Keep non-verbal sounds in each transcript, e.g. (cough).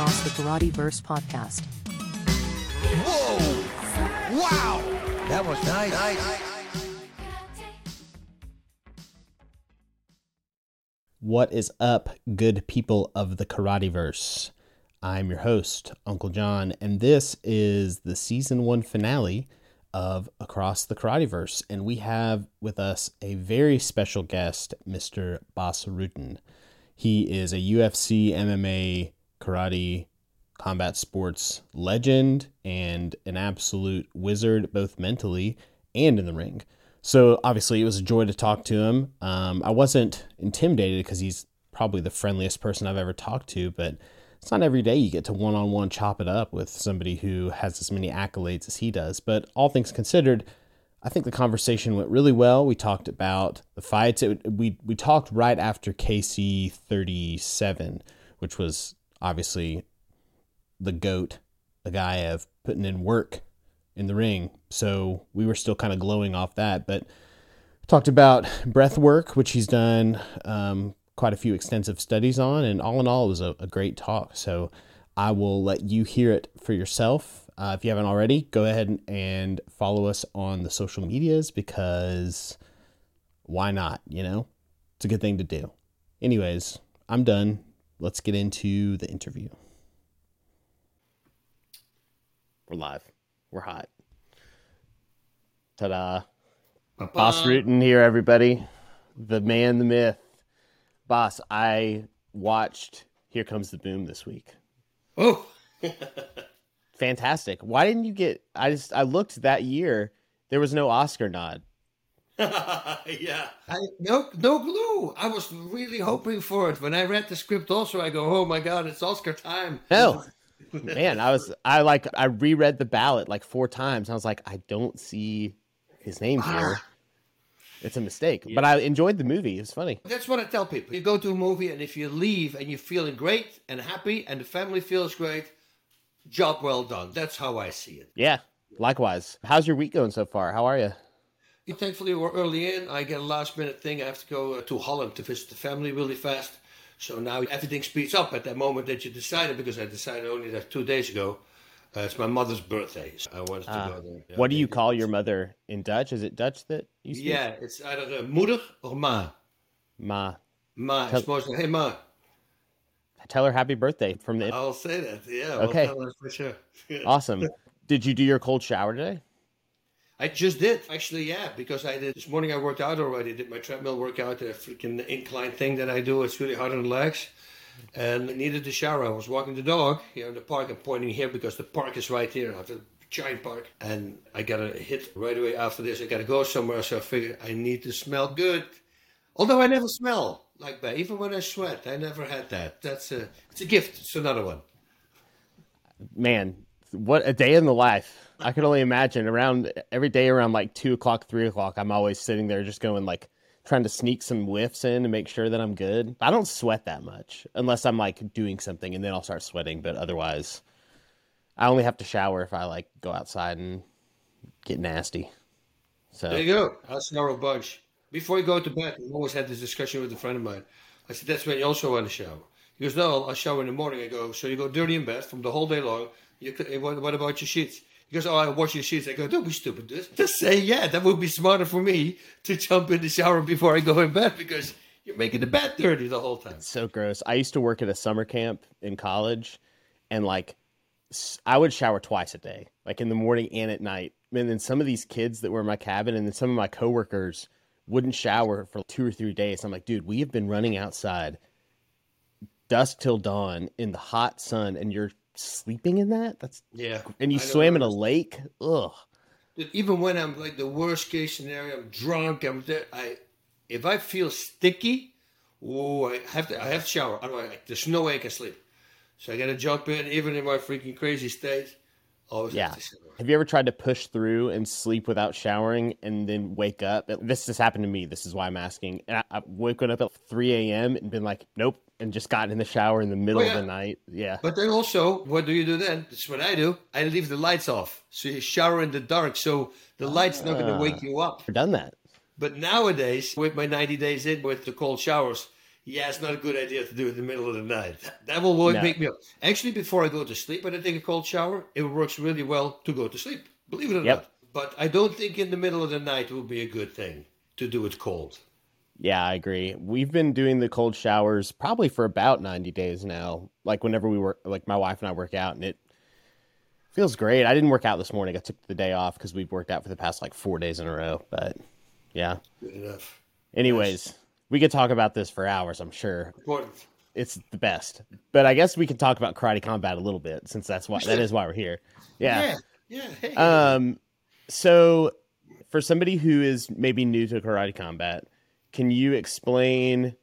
Welcome to the Across the Karate Verse podcast. Whoa! Wow! That was nice. nice. What is up, good people of the Karateverse? I'm your host, Uncle John, and this is the season one finale of Across the Karateverse. And we have with us a very special guest, Mr. Bas Rutten. He is a UFC, MMA, karate, combat sports legend and an absolute wizard, both mentally and in the ring. So obviously, it was a joy to talk to him. Um, I wasn't intimidated because he's probably the friendliest person I've ever talked to, but it's not every day you get to one on one chop it up with somebody who has as many accolades as he does. But all things considered, I think the conversation went really well. We talked about the fights. It, we we talked right after KC 37, which was obviously the goat, Agaev putting in work in the ring. So we were still kind of glowing off that, but talked about breath work, which he's done um, quite a few extensive studies on, and all in all, it was a, a great talk. So I will let you hear it for yourself. Uh, if you haven't already, go ahead and follow us on the social medias because why not? You know, it's a good thing to do. Anyways, I'm done. Let's get into the interview. We're live. We're hot. Ta da. Bas Rutten here, everybody. The man, the myth. Bas, I watched Here Comes the Boom this week. Oh. (laughs) fantastic. Why didn't you get? I just I looked that year. There was no Oscar nod. (laughs) yeah, I, no no clue. I was really hoping for it when I read the script. Also, I go, oh my god, it's Oscar time. No, (laughs) man, I was I like I reread the ballot like four times. I was like, I don't see his name here. Ah. It's a mistake, yeah. but I enjoyed the movie. It was funny. That's what I tell people. You go to a movie, and if you leave and you're feeling great and happy, and the family feels great, job well done. That's how I see it. Yeah, likewise. How's your week going so far? How are you? Thankfully, we're early in. I get a last minute thing. I have to go uh, to Holland to visit the family really fast. So now everything speeds up at that moment that you decided, because I decided only that two days ago. Uh, it's my mother's birthday. So I wanted to uh, go there. Yeah, what do you call your mother in Dutch? Is it Dutch that you speak? Yeah, it's either uh, moeder or ma. Ma. Ma. Tell, supposed to, hey, ma. Tell her happy birthday from the. I'll say that. Yeah. Okay. for sure. (laughs) awesome. Did you do your cold shower today? I just did actually, yeah, because I did this morning. I worked out already. Did my treadmill workout, the freaking incline thing that I do. It's really hard on the legs, and I needed the shower. I was walking the dog here in the park. I'm pointing here because the park is right here. I have a giant park, and I got a hit right away after this. I got to go somewhere, so I figured I need to smell good. Although I never smell like that, even when I sweat, I never had that. That's a it's a gift. It's another one. Man, what a day in the life I can only imagine around every day around like two o'clock, three o'clock. I'm always sitting there just going like trying to sneak some whiffs in to make sure that I'm good. I don't sweat that much unless I'm like doing something and then I'll start sweating. But otherwise, I only have to shower if I like go outside and get nasty. So there you go. Shower a bunch before you go to bed. I always had this discussion with a friend of mine. I said that's when you also want to shower. He goes, no, I'll shower in the morning. I go, so you go dirty in bed from the whole day long. You what about your sheets? He goes, oh, I wash your sheets. I go, don't be stupid. Just say, yeah, that would be smarter for me to jump in the shower before I go in bed because you're making the bed dirty the whole time. so gross. I used to work at a summer camp in college, and like, I would shower twice a day, like in the morning and at night. And then some of these kids that were in my cabin, and then some of my coworkers wouldn't shower for two or three days. I'm like, dude, we have been running outside dusk till dawn in the hot sun, and you're sleeping in that? That's yeah. And you swam in a lake. Ugh. Even when I'm like the worst case scenario, I'm drunk. I'm there. I if I feel sticky, oh, I have to. I have to shower. Otherwise, like, there's no way I can sleep. So I got to jump in, even in my freaking crazy state. Always yeah. Have you ever tried to push through and sleep without showering and then wake up? This has happened to me. This is why I'm asking. And I, I've woken up at 3 a.m. and been like, nope, and just gotten in the shower in the middle oh, yeah. of the night. Yeah. But then also, what do you do then? That's what I do. I leave the lights off. So you shower in the dark. So the light's not going to wake ah. you up. I've done that. But nowadays, with my 90 days in with the cold showers, yeah, it's not a good idea to do it in the middle of the night. That will wake No. me up. Actually, before I go to sleep, when I take a cold shower, it works really well to go to sleep. Believe it or Yep. not. But I don't think in the middle of the night would be a good thing to do it cold. Yeah, I agree. We've been doing the cold showers probably for about 90 days now. Like whenever we work, like my wife and I work out, and it feels great. I didn't work out this morning. I took the day off because we've worked out for the past like four days in a row. But yeah. Good enough. Anyways, we could talk about this for hours, I'm sure. Important. It's the best. But I guess we could talk about karate combat a little bit since that's why that is why we're here. Yeah. Yeah. Hey. Um, so for somebody who is maybe new to karate combat, can you explain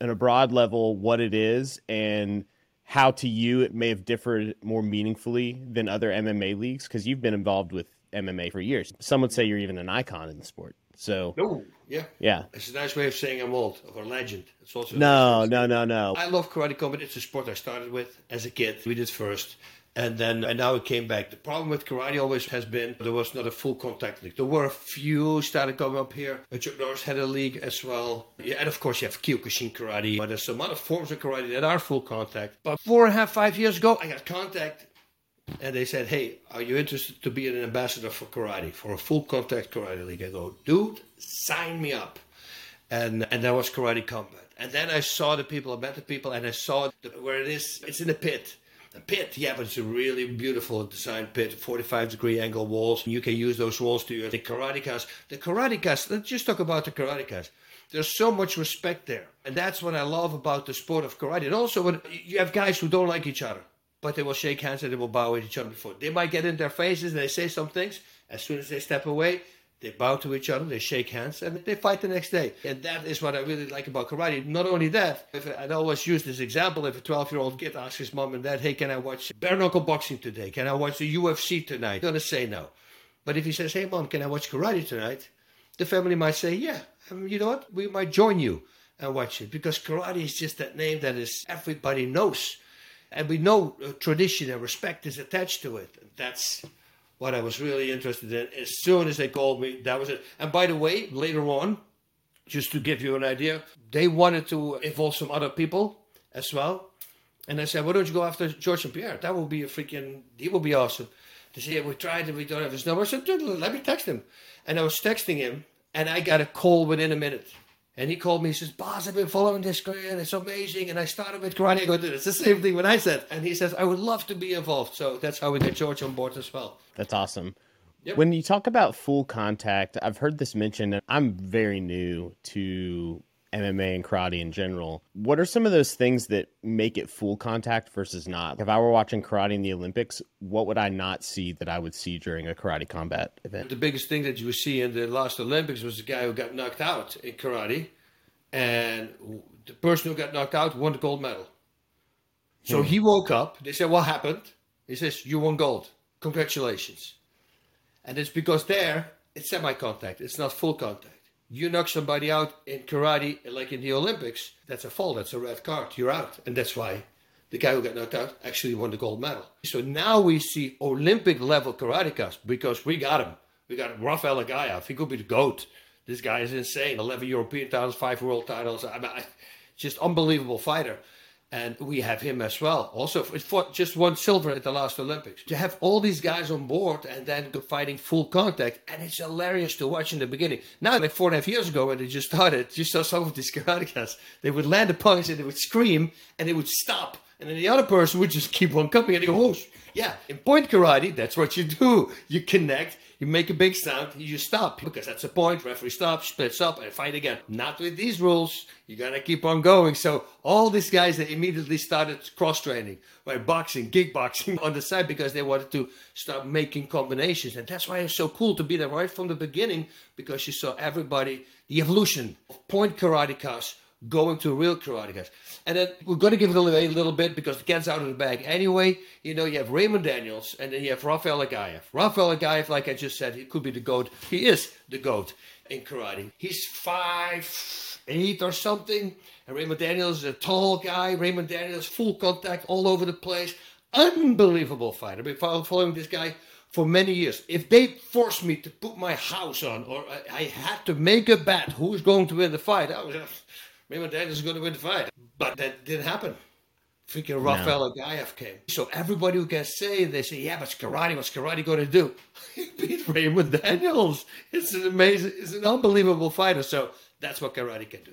on a broad level what it is and how to you it may have differed more meaningfully than other MMA leagues? Because you've been involved with MMA for years. Some would say you're even an icon in the sport. So no. Yeah. yeah. It's a nice way of saying I'm old, of a legend. It's also No, nice no, no, no. I love karate combat. It's a sport I started with as a kid. We did first. And then and now it came back. The problem with karate always has been there was not a full contact league. There were a few started coming up here. Chuck Norris had a league as well. Yeah, and of course you have Kyokushin karate. But there's some other forms of karate that are full contact. But four and a half, five years ago, I got contact. And they said, hey, are you interested to be an ambassador for karate, for a full contact karate league? I go, dude, sign me up and and that was karate combat. And then I saw the people, I met the people, and I saw the, where it is. It's in a pit. A pit, yeah, but it's a really beautiful designed pit, 45 degree angle walls. You can use those walls to use the karatekas. The karatekas, let's just talk about the karatekas. There's so much respect there. And that's what I love about the sport of karate. And also, when you have guys who don't like each other, but they will shake hands and they will bow at each other before. They might get in their faces and they say some things. As soon as they step away, they bow to each other, they shake hands, and they fight the next day. And that is what I really like about karate. Not only that, if I always use this example: if a 12-year-old kid asks his mom and dad, "Hey, can I watch bare knuckle boxing today? Can I watch the UFC tonight?" They're gonna say no. But if he says, "Hey, mom, can I watch karate tonight?" the family might say, "Yeah, um, you know what? We might join you and watch it because karate is just that name that is everybody knows." and we know uh, tradition and respect is attached to it. That's what I was really interested in. As soon as they called me, that was it. And by the way, later on, just to give you an idea, they wanted to involve some other people as well. And I said, why don't you go after Georges St-Pierre? That would be a freaking, he would be awesome. They said, yeah, we tried and we don't have his number. I said, let me text him. And I was texting him, and I got a call within a minute. And he called me. He says, "Bas, I've been following this career, and it's amazing. And I started with karate. I go, "Dude, it's the same thing when I said." And he says, "I would love to be involved." So that's how we get George on board as well. That's awesome. Yep. When you talk about full contact, I've heard this mentioned. I'm very new to MMA and karate in general. What are some of those things that make it full contact versus not? If I were watching karate in the Olympics, what would I not see that I would see during a karate combat event? The biggest thing that you would see in the last Olympics was the guy who got knocked out in karate, and the person who got knocked out won the gold medal. So hmm. he woke up. They said, "What happened?" He says, "You won gold. Congratulations." And it's because there it's semi-contact. It's not full contact. You knock somebody out in karate, like in the Olympics, that's a fall. That's a red card. You're out, and that's why the guy who got knocked out actually won the gold medal. So now we see Olympic level karatekas because we got him. We got Rafael Agaev. He could be the goat. This guy is insane. 11 European titles, five world titles. I just unbelievable fighter. And we have him as well. Also, fought just one silver at the last Olympics. To have all these guys on board and then fighting full contact, and it's hilarious to watch in the beginning. Now, like four and a half years ago when they just started, you saw some of these karatekas. They would land a punch and they would scream and they would stop. And then the other person would just keep on coming and they go, oh, yeah. In point karate, that's what you do. You connect, you make a big sound, you stop. Because that's the point. Referee stops, splits up, and fight again. Not with these rules. You gotta keep on going. So all these guys they immediately started cross training, like boxing, kickboxing (laughs) on the side because they wanted to start making combinations. And that's why it's so cool to be there right from the beginning, because you saw everybody, the evolution of point karate karatekas going to real karatekas. And then we're going to give it away a little bit because the cat's out of the bag anyway. You know, you have Raymond Daniels and then you have Rafael Agaev. Rafael Agaev, like I just said, he could be the GOAT. He is the GOAT in karate. He's five, eight or something. And Raymond Daniels is a tall guy. Raymond Daniels, full contact all over the place. Unbelievable fighter. I've been following this guy for many years. If they forced me to put my house on or I, I had to make a bet who's going to win the fight, I was Raymond Daniels is going to win the fight. But that didn't happen. Freaking Rafael Agaev came. So everybody who can say, they say, yeah, but karate, what's karate going to do? (laughs) he beat Raymond Daniels. It's an amazing, it's an unbelievable fighter. So that's what karate can do.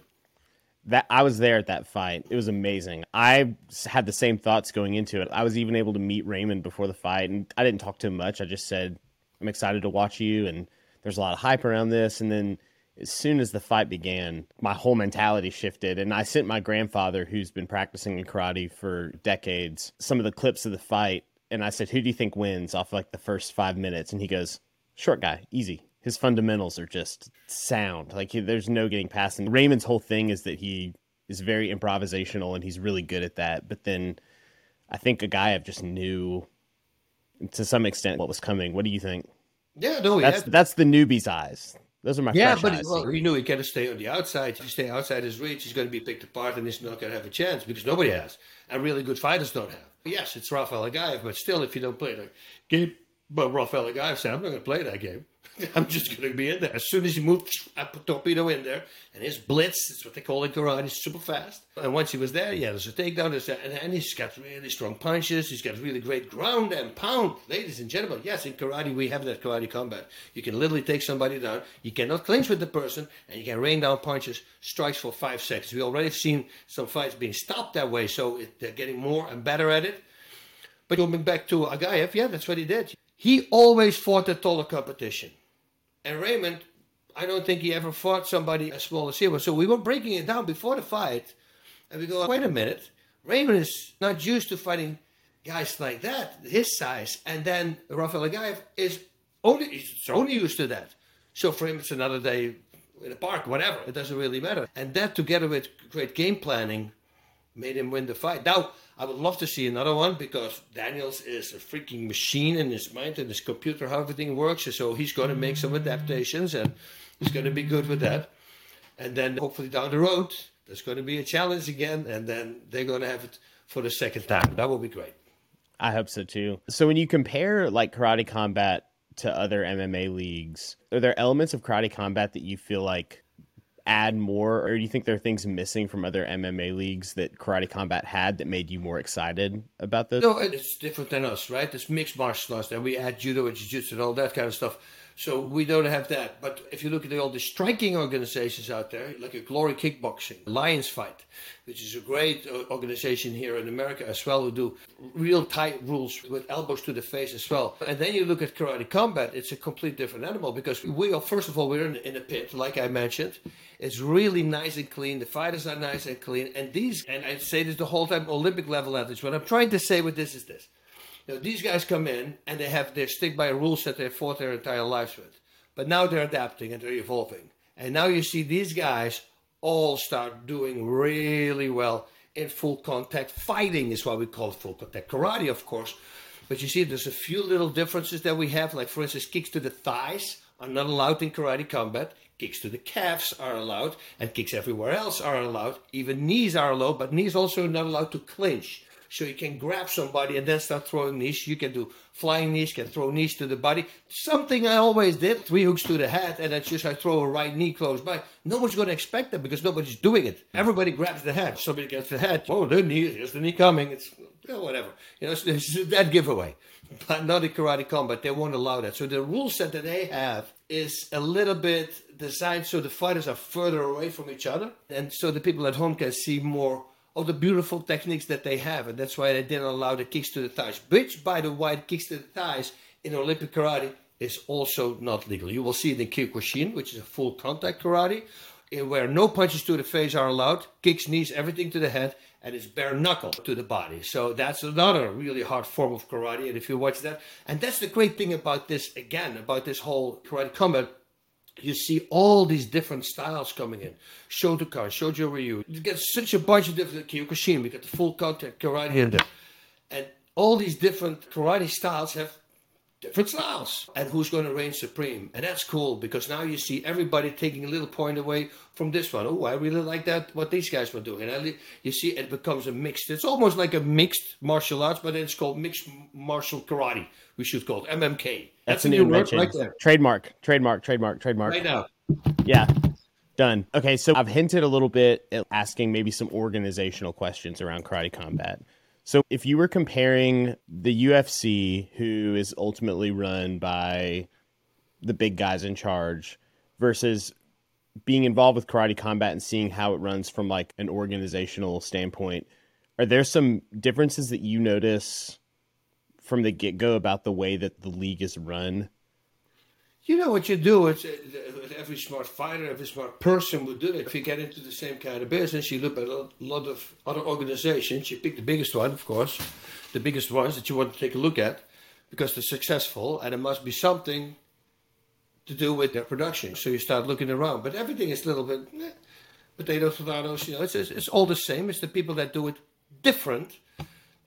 That I was there at that fight. It was amazing. I had the same thoughts going into it. I was even able to meet Raymond before the fight, and I didn't talk to him much. I just said, "I'm excited to watch you," and there's a lot of hype around this. And then as soon as the fight began, my whole mentality shifted. And I sent my grandfather, who's been practicing in karate for decades, some of the clips of the fight. And I said, Who do you think wins off like the first five minutes? And he goes, Short guy, easy. His fundamentals are just sound. Like he, there's no getting past him. Raymond's whole thing is that he is very improvisational and he's really good at that. But then I think Agaev just knew to some extent what was coming. What do you think? Yeah, no, that's had... that's the newbie's eyes. Those are my yeah, but he, well, he knew he to stay on the outside. If you stay outside his reach, he's going to be picked apart, and he's not going to have a chance because nobody has, and really good fighters don't have. Yes, it's Rafael Agaev, but still, if you don't play the game, but Rafael Agaev said, "I'm not going to play that game." (laughs) I'm just going to be in there. As soon as he moved, I put Torpedo in there, and his blitz, that's what they call it karate, he's super fast. And once he was there, yeah, there's a takedown, there's a, and, and he's got really strong punches, he's got really great ground and pound. Ladies and gentlemen, yes, in karate, we have that karate combat. You can literally take somebody down, you cannot clinch with the person, and you can rain down punches, strikes for five seconds. We already have seen some fights being stopped that way, so it, they're getting more and better at it. But going back to Agaev, yeah, that's what he did. He always fought the taller competition. And Raymond, I don't think he ever fought somebody as small as he was. So we were breaking it down before the fight. And we go, wait a minute. Raymond is not used to fighting guys like that, his size. And then Rafael Agaev is only, he's only used to that. So for him, it's another day in the park, whatever. It doesn't really matter. And that together with great game planning made him win the fight. Now, I would love to see another one because Daniels is a freaking machine in his mind and his computer, how everything works. So he's going to make some adaptations and he's going to be good with that. And then hopefully down the road, there's going to be a challenge again, and then they're going to have it for the second time. That will be great. I hope so too. So when you compare like karate combat to other MMA leagues, are there elements of karate combat that you feel like add more, or do you think there are things missing from other MMA leagues that Karate Combat had that made you more excited about this? No, it's different than us, right? It's mixed martial arts, and we add judo and jiu-jitsu and all that kind of stuff. So we don't have that. But if you look at all the striking organizations out there, like a Glory Kickboxing, Lions Fight, which is a great uh, organization here in America as well, who do real tight rules with elbows to the face as well. And then you look at Karate Combat, it's a complete different animal because we are, first of all, we're in, in a pit, like I mentioned. It's really nice and clean. The fighters are nice and clean. And these, and I say this the whole time, Olympic level athletes. What I'm trying to say with this is this know, these guys come in and they have they stick by rules that they fought their entire lives with. But now they're adapting and they're evolving. And now you see these guys all start doing really well in full contact fighting is what we call full contact karate, of course. But you see, there's a few little differences that we have. Like, for instance, kicks to the thighs are not allowed in karate combat. Kicks to the calves are allowed, and kicks everywhere else are allowed. Even knees are allowed, but knees also are not allowed to clinch. So you can grab somebody and then start throwing knees. You can do flying knees, can throw knees to the body. Something I always did, three hooks to the head, and then just I throw a right knee close by. No one's going to expect that because nobody's doing it. Everybody grabs the head. Somebody gets the head. Oh, the knee, here's the knee coming. It's yeah, whatever. You know, it's, it's that giveaway. But not in karate combat. They won't allow that. So the rule set that they have is a little bit designed so the fighters are further away from each other. And so the people at home can see more of the beautiful techniques that they have. And that's why they didn't allow the kicks to the thighs. Which, by the way, kicks to the thighs in Olympic karate is also not legal. You will see it in Kyokushin, which is a full contact karate, eh, where no punches to the face are allowed, kicks, knees, everything to the head, and it's bare knuckle to the body. So that's another really hard form of karate. And if you watch that, and that's the great thing about this, again, about this whole karate combat you see all these different styles coming in. Shotokan, Shoujo Ryu. You get such a bunch of different Kyokushin. We got the full contact karate in there. And all these different karate styles have different styles. And who's going to reign supreme? And that's cool because now you see everybody taking a little point away from this one. Oh, I really like that, what these guys were doing. And you see it becomes a mixed, it's almost like a mixed martial arts, but then it's called mixed martial karate. We should call it MMK. That's, That's a new, new word right there. Trademark, trademark, trademark, trademark. Right now. Yeah. Done. Okay, so I've hinted a little bit at asking maybe some organizational questions around karate combat. So if you were comparing the UFC, who is ultimately run by the big guys in charge, versus being involved with karate combat and seeing how it runs from like an organizational standpoint, are there some differences that you notice from the get go about the way that the league is run? You know what you do? It's every smart fighter, every smart person would do it. If you get into the same kind of business, you look at a lot of other organizations. You pick the biggest one, of course, the biggest ones that you want to take a look at, because they're successful, and it must be something to do with their production. So you start looking around, but everything is a little bit eh, potatoes, potatoes. You know, it's, it's all the same. It's the people that do it different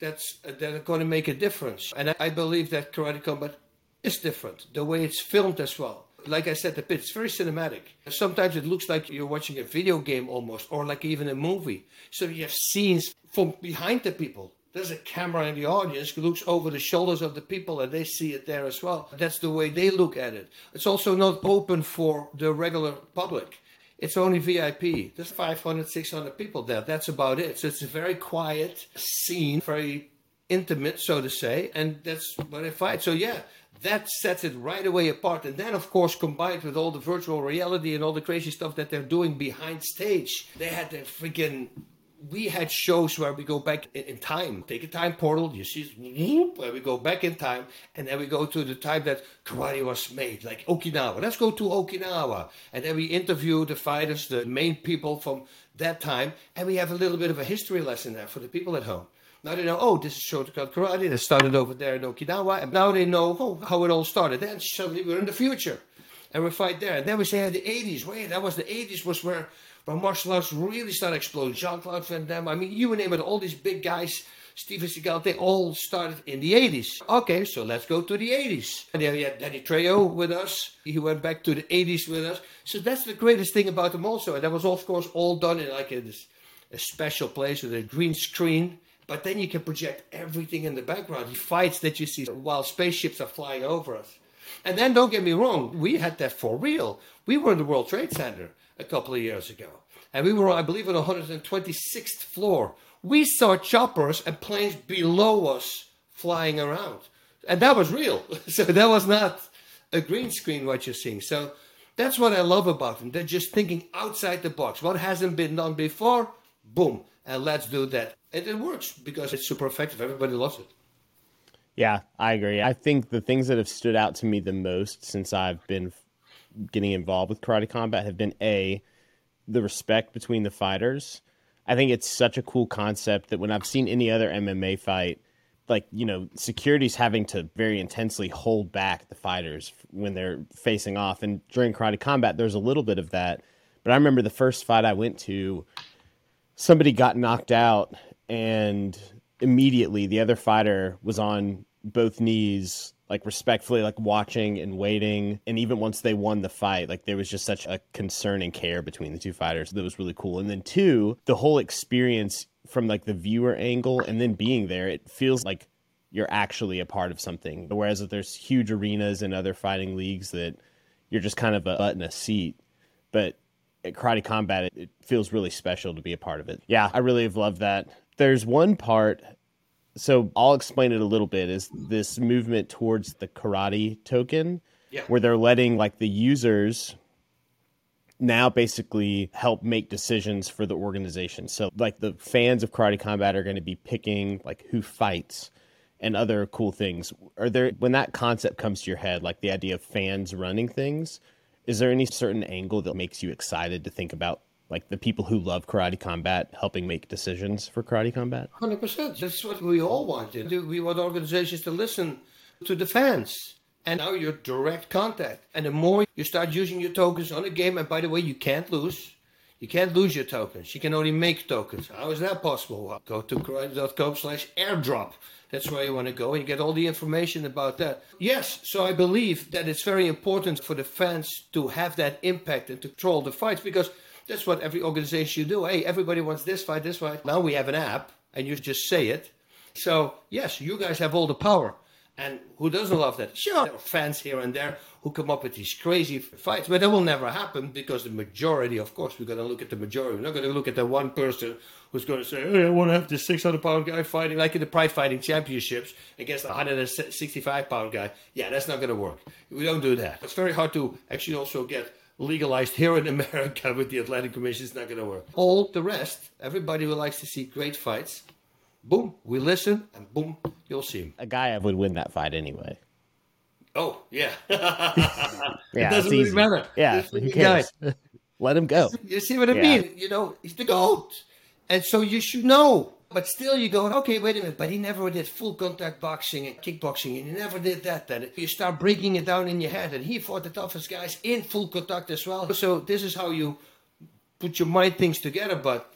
that's that are going to make a difference. And I, I believe that karate combat is different. The way it's filmed as well. Like I said, the bit it's very cinematic. Sometimes it looks like you're watching a video game almost, or like even a movie. So you have scenes from behind the people. There's a camera in the audience who looks over the shoulders of the people and they see it there as well. That's the way they look at it. It's also not open for the regular public. It's only VIP. There's 500, 600 people there. That's about it. So it's a very quiet scene, very intimate, so to say, and that's what I find. So yeah, that sets it right away apart. And then, of course, combined with all the virtual reality and all the crazy stuff that they're doing behind stage, they had their freaking we had shows where we go back in, time, take a time portal, you see, whoop, where we go back in time, and then we go to the time that karate was made, like Okinawa. Let's go to Okinawa. And then we interview the fighters, the main people from that time, and we have a little bit of a history lesson there for the people at home. Now they know, oh, this is Shotokan Karate that started over there in Okinawa, and now they know oh, how it all started. Then suddenly we're in the future, and we fight there. And then we say, yeah, the 80s, wait, that was the 80s was where but martial arts really started exploding. Jean Claude Van Damme, I mean, you name it, all these big guys, Steven Seagal, they all started in the 80s. Okay, so let's go to the 80s. And then we had Danny Trejo with us. He went back to the 80s with us. So that's the greatest thing about them also. And that was, of course, all done in like a, a special place with a green screen. But then you can project everything in the background. The fights that you see while spaceships are flying over us. And then don't get me wrong, we had that for real. We were in the World Trade Center a couple of years ago. And we were, I believe, on the 126th floor. We saw choppers and planes below us flying around. And that was real. (laughs) So that was not a green screen, what you're seeing. So that's what I love about them. They're just thinking outside the box. What hasn't been done before, boom, and let's do that. And it works because it's super effective. Everybody loves it. Yeah, I agree. I think the things that have stood out to me the most since I've been getting involved with karate combat have been a the respect between the fighters. I think it's such a cool concept that when I've seen any other MMA fight, like you know, security's having to very intensely hold back the fighters when they're facing off. And during karate combat, there's a little bit of that. But I remember the first fight I went to, somebody got knocked out, and immediately the other fighter was on both knees like respectfully like watching and waiting. And even once they won the fight like there was just such a concern and care between the two fighters that was really cool. And then two the whole experience from like the viewer angle and then being there it feels like you're actually a part of something. Whereas if there's huge arenas and other fighting leagues that you're just kind of a butt in a seat but at karate combat it, it feels really special to be a part of it. Yeah i really have loved that there's one part so I'll explain it a little bit. Is this movement towards the karate token, yeah. where they're letting like the users now basically help make decisions for the organization. So like the fans of Karate Combat are going to be picking like who fights and other cool things. Are there when that concept comes to your head, like the idea of fans running things? Is there any certain angle that makes you excited to think about like the people who love karate combat helping make decisions for karate combat? 100% that's what we all wanted we want organizations to listen to the fans. And now you're direct contact. And the more you start using your tokens on a game and by the way you can't lose. You can't lose your tokens. You can only make tokens. How is that possible? Go to karate.com slash airdrop. That's where you want to go and you get all the information about that. Yes, so I believe that it's very important for the fans to have that impact and to control the fights because that's what every organization you do. Hey, everybody wants this fight, this fight. Now we have an app, and you just say it. So yes, you guys have all the power. And who doesn't love that? Sure, there are fans here and there who come up with these crazy fights. But that will never happen because the majority, of course, we're going to look at the majority. We're not going to look at the one person who's going to say, hey, I want to have this 600 pound guy fighting, like in the Pride Fighting Championships, against a 165 pound guy. Yeah, that's not going to work. We don't do that. It's very hard to actually also get legalized here in America (laughs) with the Athletic Commission. It's not going to work. All the rest, everybody who likes to see great fights, boom, we listen, and boom, you'll see him. A guy would win that fight anyway. Oh, yeah. (laughs) Yeah, it doesn't really matter. Yeah, who cares? (laughs) Let him go. You see what I Yeah. mean? You know, he's the GOAT. And so you should know. But still, you go, okay, wait a minute. But he never did full contact boxing and kickboxing. And he never did that. Then you start breaking it down in your head. And he fought the toughest guys in full contact as well. So this is how you put your mind things together. But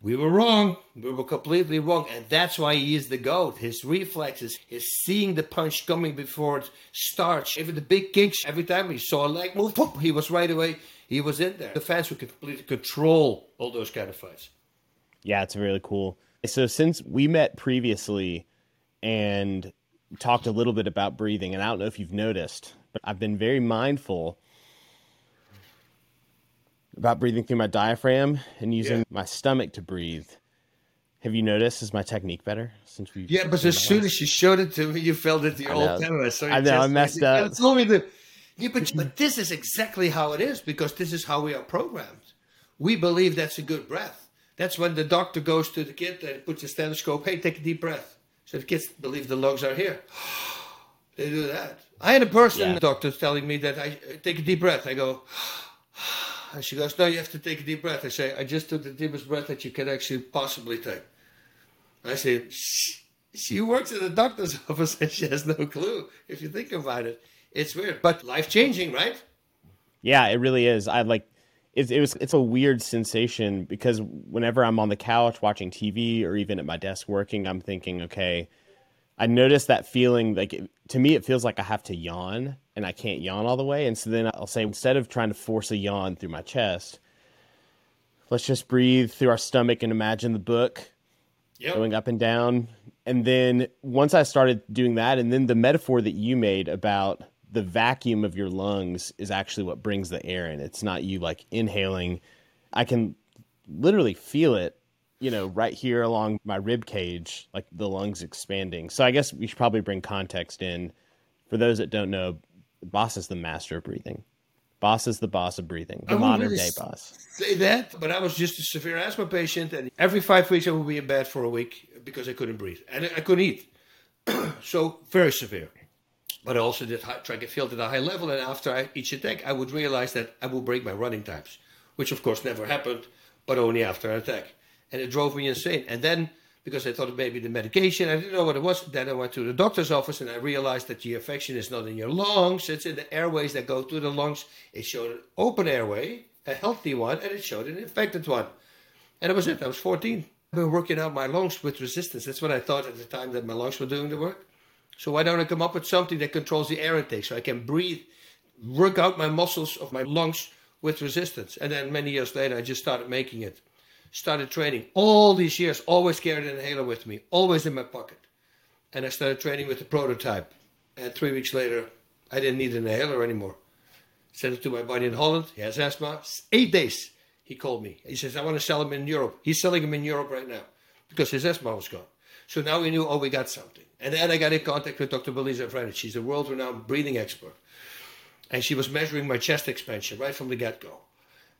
we were wrong. We were completely wrong. And that's why he is the GOAT. His reflexes, his seeing the punch coming before it starts. Even the big kicks, every time he saw a leg move, he was right away. He was in there. The fans would completely control all those kind of fights. Yeah, it's really cool. So since we met previously and talked a little bit about breathing, and I don't know if you've noticed, but I've been very mindful about breathing through my diaphragm and using Yeah. my stomach to breathe. Have you noticed? Is my technique better since we? Yeah, but as soon as you showed it to me, you felt it the old camera. So I know, I messed up. You told me to. Yeah, but, (clears throat) but this is exactly how it is because this is how we are programmed. We believe that's a good breath. That's when the doctor goes to the kid and puts a stethoscope. Hey, take a deep breath. So the kids believe the lungs are here. (sighs) They do that. I had a person, Yeah. doctor, telling me that I take a deep breath. I go, (sighs) and she goes, No, you have to take a deep breath. I say, I just took the deepest breath that you can actually possibly take. I say, "Shh." she works in the doctor's (laughs) office and she has no clue. If you think about it, it's weird, but life changing, right? Yeah, it really is. I like it's it was it's a weird sensation because whenever I'm on the couch watching TV or even at my desk working, I'm thinking, okay, I notice that feeling like it, to me it feels like I have to yawn and I can't yawn all the way, and so then I'll say instead of trying to force a yawn through my chest, let's just breathe through our stomach and imagine the book Yep. going up and down. And then once I started doing that, and then the metaphor that you made about the vacuum of your lungs is actually what brings the air in. It's not you like inhaling. I can literally feel it, you know, right here along my rib cage, like the lungs expanding. So I guess we should probably bring context in. For those that don't know, Bas is the master of breathing. Bas is the boss of breathing, the modern really day boss. Say that, but I was just a severe asthma patient, and every five weeks I would be in bed for a week because I couldn't breathe and I couldn't eat. (clears throat) so very severe. But I also did high, track and field at a high level, and after I, each attack, I would realize that I would break my running times, which of course never happened, but only after an attack, and it drove me insane. And then because I thought it may be the medication, I didn't know what it was. Then I went to the doctor's office, and I realized that the infection is not in your lungs; it's in the airways that go to the lungs. It showed an open airway, a healthy one, and it showed an infected one. And that was it. I was 14. I've been working out my lungs with resistance. That's what I thought at the time that my lungs were doing the work. So why don't I come up with something that controls the air intake so I can breathe, work out my muscles of my lungs with resistance? And then many years later, I just started making it. Started training. All these years, always carried an inhaler with me, always in my pocket. And I started training with the prototype. And three weeks later, I didn't need an inhaler anymore. Sent it to my buddy in Holland. He has asthma. Eight days, he called me. He says, I want to sell him in Europe. He's selling him in Europe right now because his asthma was gone. So now we knew, oh, we got something. And then I got in contact with Dr. Belisa Vranich. She's a world renowned breathing expert. And she was measuring my chest expansion right from the get go.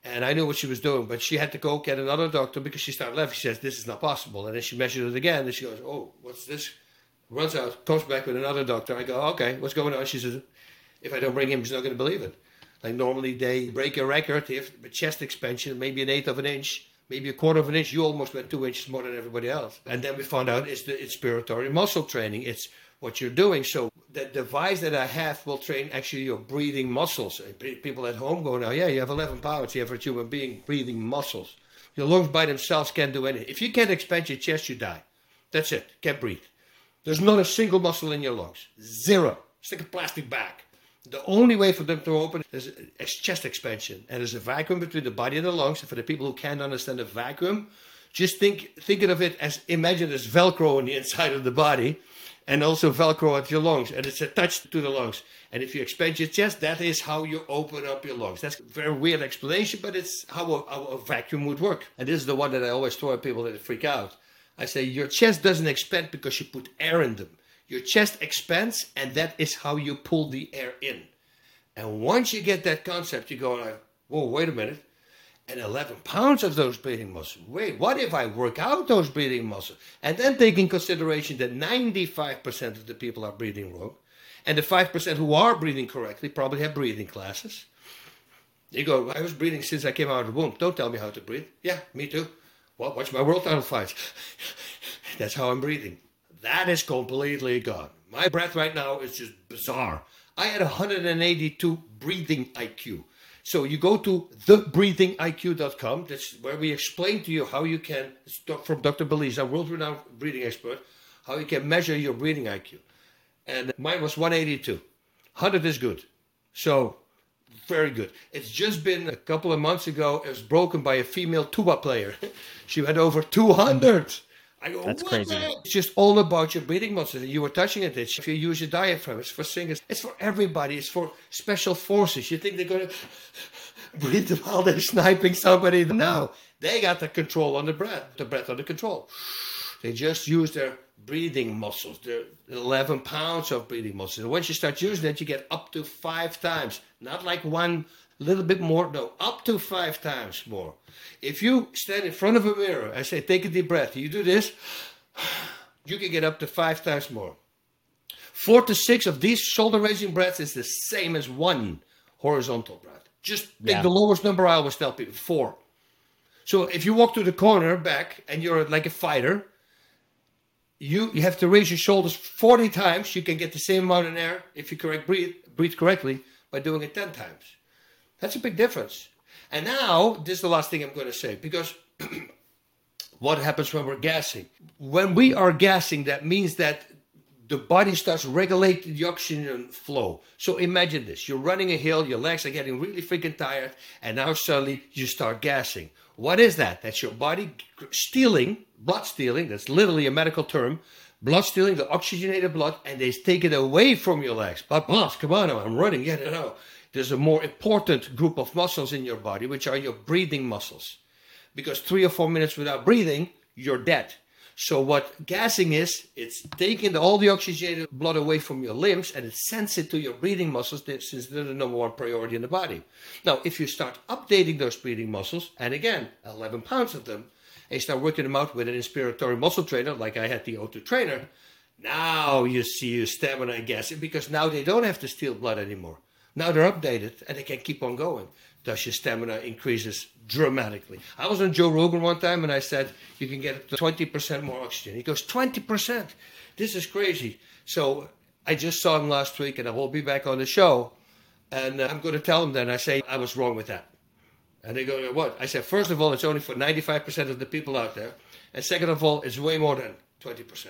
And I knew what she was doing, but she had to go get another doctor because she started laughing. She says, This is not possible. And then she measured it again. And she goes, Oh, what's this? Runs out, comes back with another doctor. I go, Okay, what's going on? She says, If I don't bring him, he's not going to believe it. Like normally they break a record, if chest expansion, maybe an eighth of an inch, maybe a quarter of an inch. You almost went two inches more than everybody else. And then we found out it's the inspiratory muscle training. It's what you're doing. So the device that I have will train actually your breathing muscles. Uh, and People at home go now, yeah, you have 11 pounds, you have a human being breathing muscles. Your lungs by themselves can't do anything. If you can't expand your chest, you die. That's it. Can't breathe. There's not a single muscle in your lungs. Zero. It's like a plastic bag. The only way for them to open is is chest expansion. And there's a vacuum between the body and the lungs. And for the people who can't understand the vacuum, just think thinking of it as imagine as Velcro on the inside of the body, and also Velcro at your lungs, and it's attached to the lungs. And if you expand your chest, that is how you open up your lungs. That's a very weird explanation, but it's how a, how a vacuum would work. And this is the one that I always throw at people that freak out. I say your chest doesn't expand because you put air in them. Your chest expands, and that is how you pull the air in. And once you get that concept, you go like, whoa, wait a minute. And 11 pounds of those breathing muscles. Wait, what if I work out those breathing muscles? And then take in consideration that 95% of the people are breathing wrong. And the 5% who are breathing correctly probably have breathing classes. You go, I was breathing since I came out of the womb. Don't tell me how to breathe. Yeah, me too. Well, watch my world title fights. (laughs) That's how I'm breathing. That is completely gone. My breath right now is just bizarre. I had 182 breathing IQ. So you go to thebreathingiq.com. That's where we explain to you how you can, from Dr. Belize, a world-renowned breathing expert, how you can measure your breathing IQ and mine was 182. 100 is good. So, very good. It's just been a couple of months ago, it was broken by a female tuba player. (laughs) she went over 200. I go, That's crazy. It's just all about your breathing muscles. You were touching it. If you use your diaphragm, it's for singers. It's for everybody. It's for special forces. You think they're going (laughs) to breathe while they're sniping somebody? No, they got the control on the breath, the breath under control. They just use their breathing muscles. There are 11 pounds of breathing muscles. And once you start using it, you get up to five times. Not like one little bit more, no, up to five times more. If you stand in front of a mirror, I say, take a deep breath. You do this, (sighs) you can get up to five times more. Four to six of these shoulder raising breaths is the same as one horizontal breath. Just take yeah. the lowest number I always tell people, four. So if you walk to the corner back and you're like a fighter, you, you have to raise your shoulders 40 times. You can get the same amount in air if you correct breathe, breathe correctly by doing it 10 times. That's a big difference. And now, this is the last thing I'm going to say because (clears throat) what happens when we're gassing? When we are gassing, that means that the body starts regulating the oxygen flow. So imagine this you're running a hill, your legs are getting really freaking tired, and now suddenly you start gassing. What is that? That's your body stealing blood stealing, that's literally a medical term, blood stealing, the oxygenated blood, and they take it away from your legs. But boss, come on, I'm running. Yeah, no. There's a more important group of muscles in your body, which are your breathing muscles. Because three or four minutes without breathing, you're dead. So what gassing is, it's taking all the oxygenated blood away from your limbs and it sends it to your breathing muscles since they're the number one priority in the body. Now, if you start updating those breathing muscles, and again, 11 pounds of them, and you start working them out with an inspiratory muscle trainer, like I had the O2 trainer, now you see your stamina and gas because now they don't have to steal blood anymore. Now they're updated and they can keep on going. Thus, your stamina increases dramatically. I was on Joe Rogan one time and I said, You can get 20% more oxygen. He goes, 20%? This is crazy. So I just saw him last week and I will be back on the show. And uh, I'm going to tell him then, I say, I was wrong with that. And they go, what? I said, first of all, it's only for 95% of the people out there. And second of all, it's way more than 20%.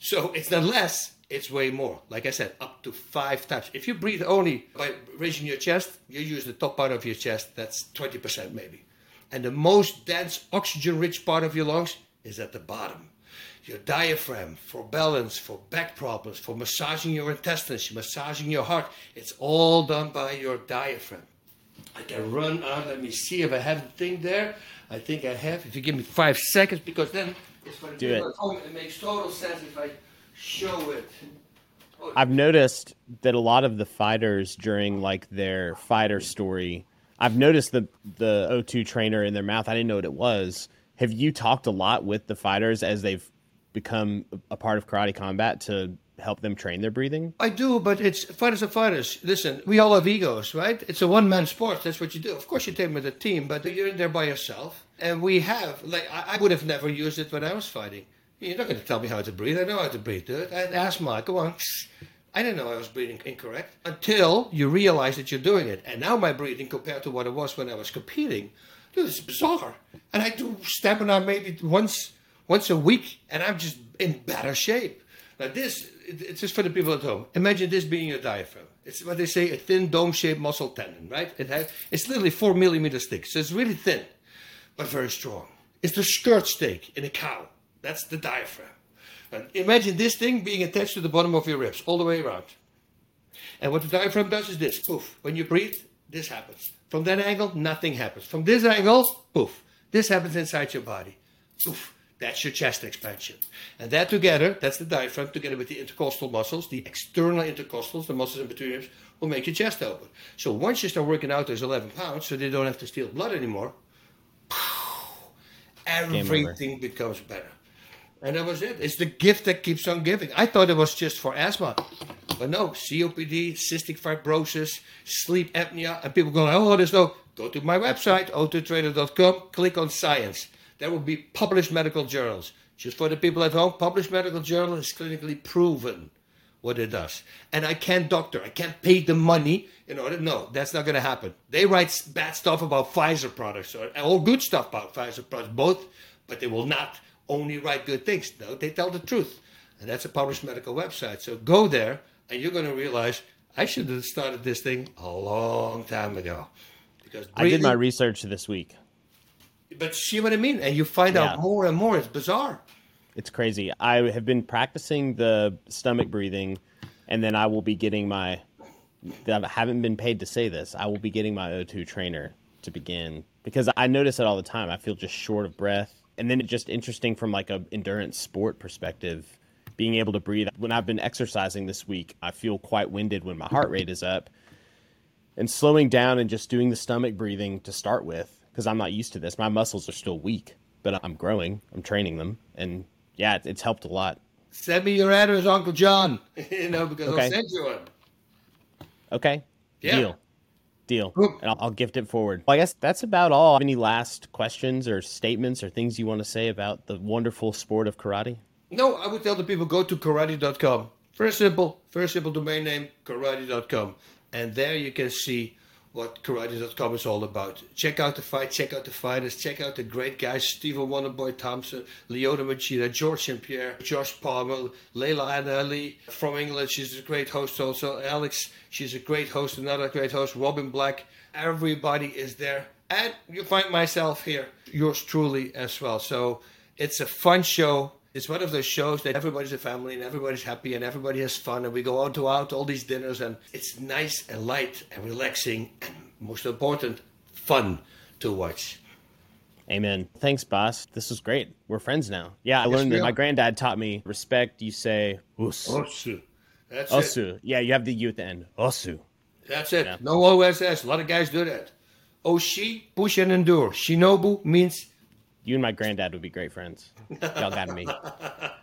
So it's not less, it's way more. Like I said, up to five times. If you breathe only by raising your chest, you use the top part of your chest, that's 20% maybe. And the most dense oxygen rich part of your lungs is at the bottom. Your diaphragm for balance, for back problems, for massaging your intestines, massaging your heart. It's all done by your diaphragm. I can run out. Let me see if I have the thing there. I think I have. If you give me five seconds, because then it's going to Do it. It makes total sense if I show it. Oh. I've noticed that a lot of the fighters during like their fighter story, I've noticed the the O2 trainer in their mouth. I didn't know what it was. Have you talked a lot with the fighters as they've become a part of karate combat to help them train their breathing? I do, but it's fighters are fighters. Listen, we all have egos, right? It's a one man sport. That's what you do. Of course, you train with a team, but you're in there by yourself. And we have, like, I, I would have never used it when I was fighting. You're not going to tell me how to breathe. I know how to breathe. I asked Mark, come on. I didn't know I was breathing incorrect until you realize that you're doing it. And now my breathing compared to what it was when I was competing, dude, it's bizarre. And I do stamina maybe once once a week, and I'm just in better shape. Now this it's just for the people at home. Imagine this being your diaphragm. It's what they say a thin dome-shaped muscle tendon, right? It has it's literally four millimeters thick, so it's really thin, but very strong. It's the skirt steak in a cow. That's the diaphragm. And imagine this thing being attached to the bottom of your ribs all the way around. And what the diaphragm does is this poof. When you breathe, this happens. From that angle, nothing happens. From this angle, poof. This happens inside your body. Poof. That's your chest expansion. And that together, that's the diaphragm, together with the intercostal muscles, the external intercostals, the muscles in between your ribs, will make your chest open. So once you start working out those 11 pounds, so they don't have to steal blood anymore, everything becomes better. And that was it. It's the gift that keeps on giving. I thought it was just for asthma. But no, COPD, cystic fibrosis, sleep apnea, and people go, oh, there's no. Go to my website, o2trainer.com, click on science. There will be published medical journals. Just for the people at home, published medical journal is clinically proven what it does. And I can't doctor, I can't pay the money in order. No, that's not going to happen. They write bad stuff about Pfizer products or all good stuff about Pfizer products, both, but they will not only write good things. No, they tell the truth. And that's a published medical website. So go there and you're going to realize I should have started this thing a long time ago. Because I did my research this week. But see what I mean? And you find yeah. out more and more. It's bizarre. It's crazy. I have been practicing the stomach breathing, and then I will be getting my. I haven't been paid to say this. I will be getting my O2 trainer to begin because I notice it all the time. I feel just short of breath, and then it's just interesting from like a endurance sport perspective being able to breathe. When I've been exercising this week, I feel quite winded when my heart rate is up. And slowing down and just doing the stomach breathing to start with, because I'm not used to this. My muscles are still weak, but I'm growing. I'm training them. And yeah, it's helped a lot. Send me your address, Uncle John. (laughs) you know, because okay. I'll send you one. Okay. Yeah. Deal. Deal. And I'll, I'll, gift it forward. Well, I guess that's about all. Any last questions or statements or things you want to say about the wonderful sport of karate? No, I would tell the people go to karate.com. Very simple, very simple domain name, karate.com. And there you can see what karate.com is all about. Check out the fight, check out the fighters, check out the great guys Stephen Wonderboy Thompson, Lyoto Machida, Georges St-Pierre, Josh Palmer, Laila Ali from England. She's a great host also. Alex, she's a great host, another great host. Robin Black. Everybody is there. And you find myself here, yours truly as well. So it's a fun show it's one of those shows that everybody's a family and everybody's happy and everybody has fun and we go out to out all these dinners and it's nice and light and relaxing and most important, fun to watch. Amen. Thanks, Bas. This was great. We're friends now. Yeah, I yes, learned that. My granddad taught me respect. You say us. Osu. That's Osu. It. Yeah, you have the U at the end. Osu. That's it. Yeah. No OSS. A lot of guys do that. Oshi, push and endure. Shinobu means you and my granddad would be great friends. Y'all got me. (laughs)